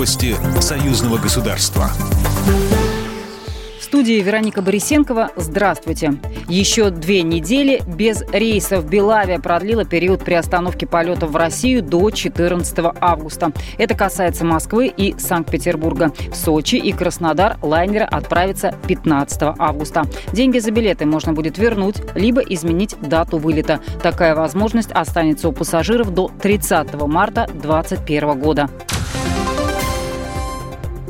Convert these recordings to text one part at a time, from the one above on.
Новости союзного государства студии Вероника Борисенкова. Здравствуйте. Еще две недели без рейсов Белавия продлила период приостановки полетов в Россию до 14 августа. Это касается Москвы и Санкт-Петербурга. В Сочи и Краснодар лайнеры отправятся 15 августа. Деньги за билеты можно будет вернуть, либо изменить дату вылета. Такая возможность останется у пассажиров до 30 марта 2021 года.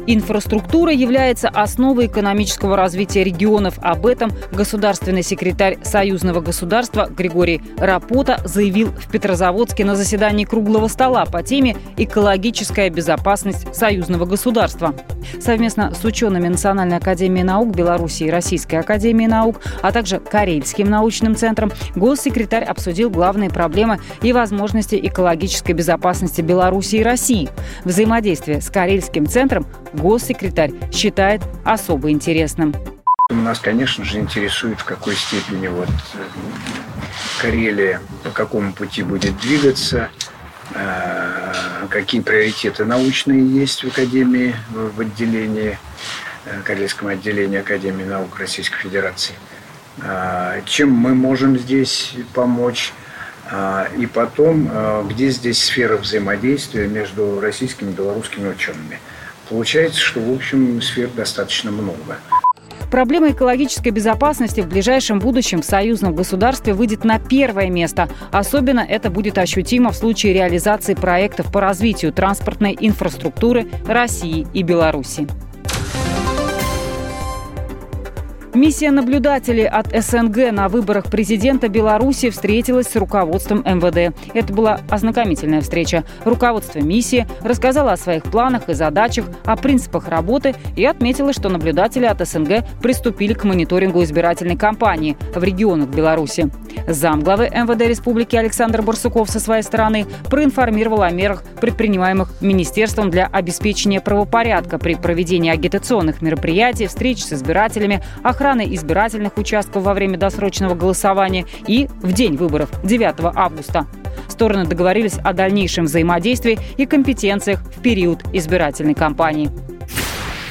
Инфраструктура является основой экономического развития регионов. Об этом государственный секретарь Союзного государства Григорий Рапота заявил в Петрозаводске на заседании круглого стола по теме «Экологическая безопасность союзного государства». Совместно с учеными Национальной академии наук Беларуси и Российской академии наук, а также Карельским научным центром, госсекретарь обсудил главные проблемы и возможности экологической безопасности Беларуси и России. Взаимодействие с Карельским центром госсекретарь считает особо интересным. Нас, конечно же, интересует, в какой степени вот э, Карелия по какому пути будет двигаться, э, какие приоритеты научные есть в Академии, в отделении, э, Карельском отделении Академии наук Российской Федерации. Чем мы можем здесь помочь? И потом, где здесь сфера взаимодействия между российскими и белорусскими учеными – Получается, что, в общем, сфер достаточно много. Проблема экологической безопасности в ближайшем будущем в союзном государстве выйдет на первое место. Особенно это будет ощутимо в случае реализации проектов по развитию транспортной инфраструктуры России и Беларуси. Миссия наблюдателей от СНГ на выборах президента Беларуси встретилась с руководством МВД. Это была ознакомительная встреча. Руководство миссии рассказало о своих планах и задачах, о принципах работы и отметило, что наблюдатели от СНГ приступили к мониторингу избирательной кампании в регионах Беларуси. Замглавы МВД Республики Александр Барсуков со своей стороны проинформировал о мерах, предпринимаемых Министерством для обеспечения правопорядка при проведении агитационных мероприятий, встреч с избирателями, охраны избирательных участков во время досрочного голосования и в день выборов 9 августа. Стороны договорились о дальнейшем взаимодействии и компетенциях в период избирательной кампании.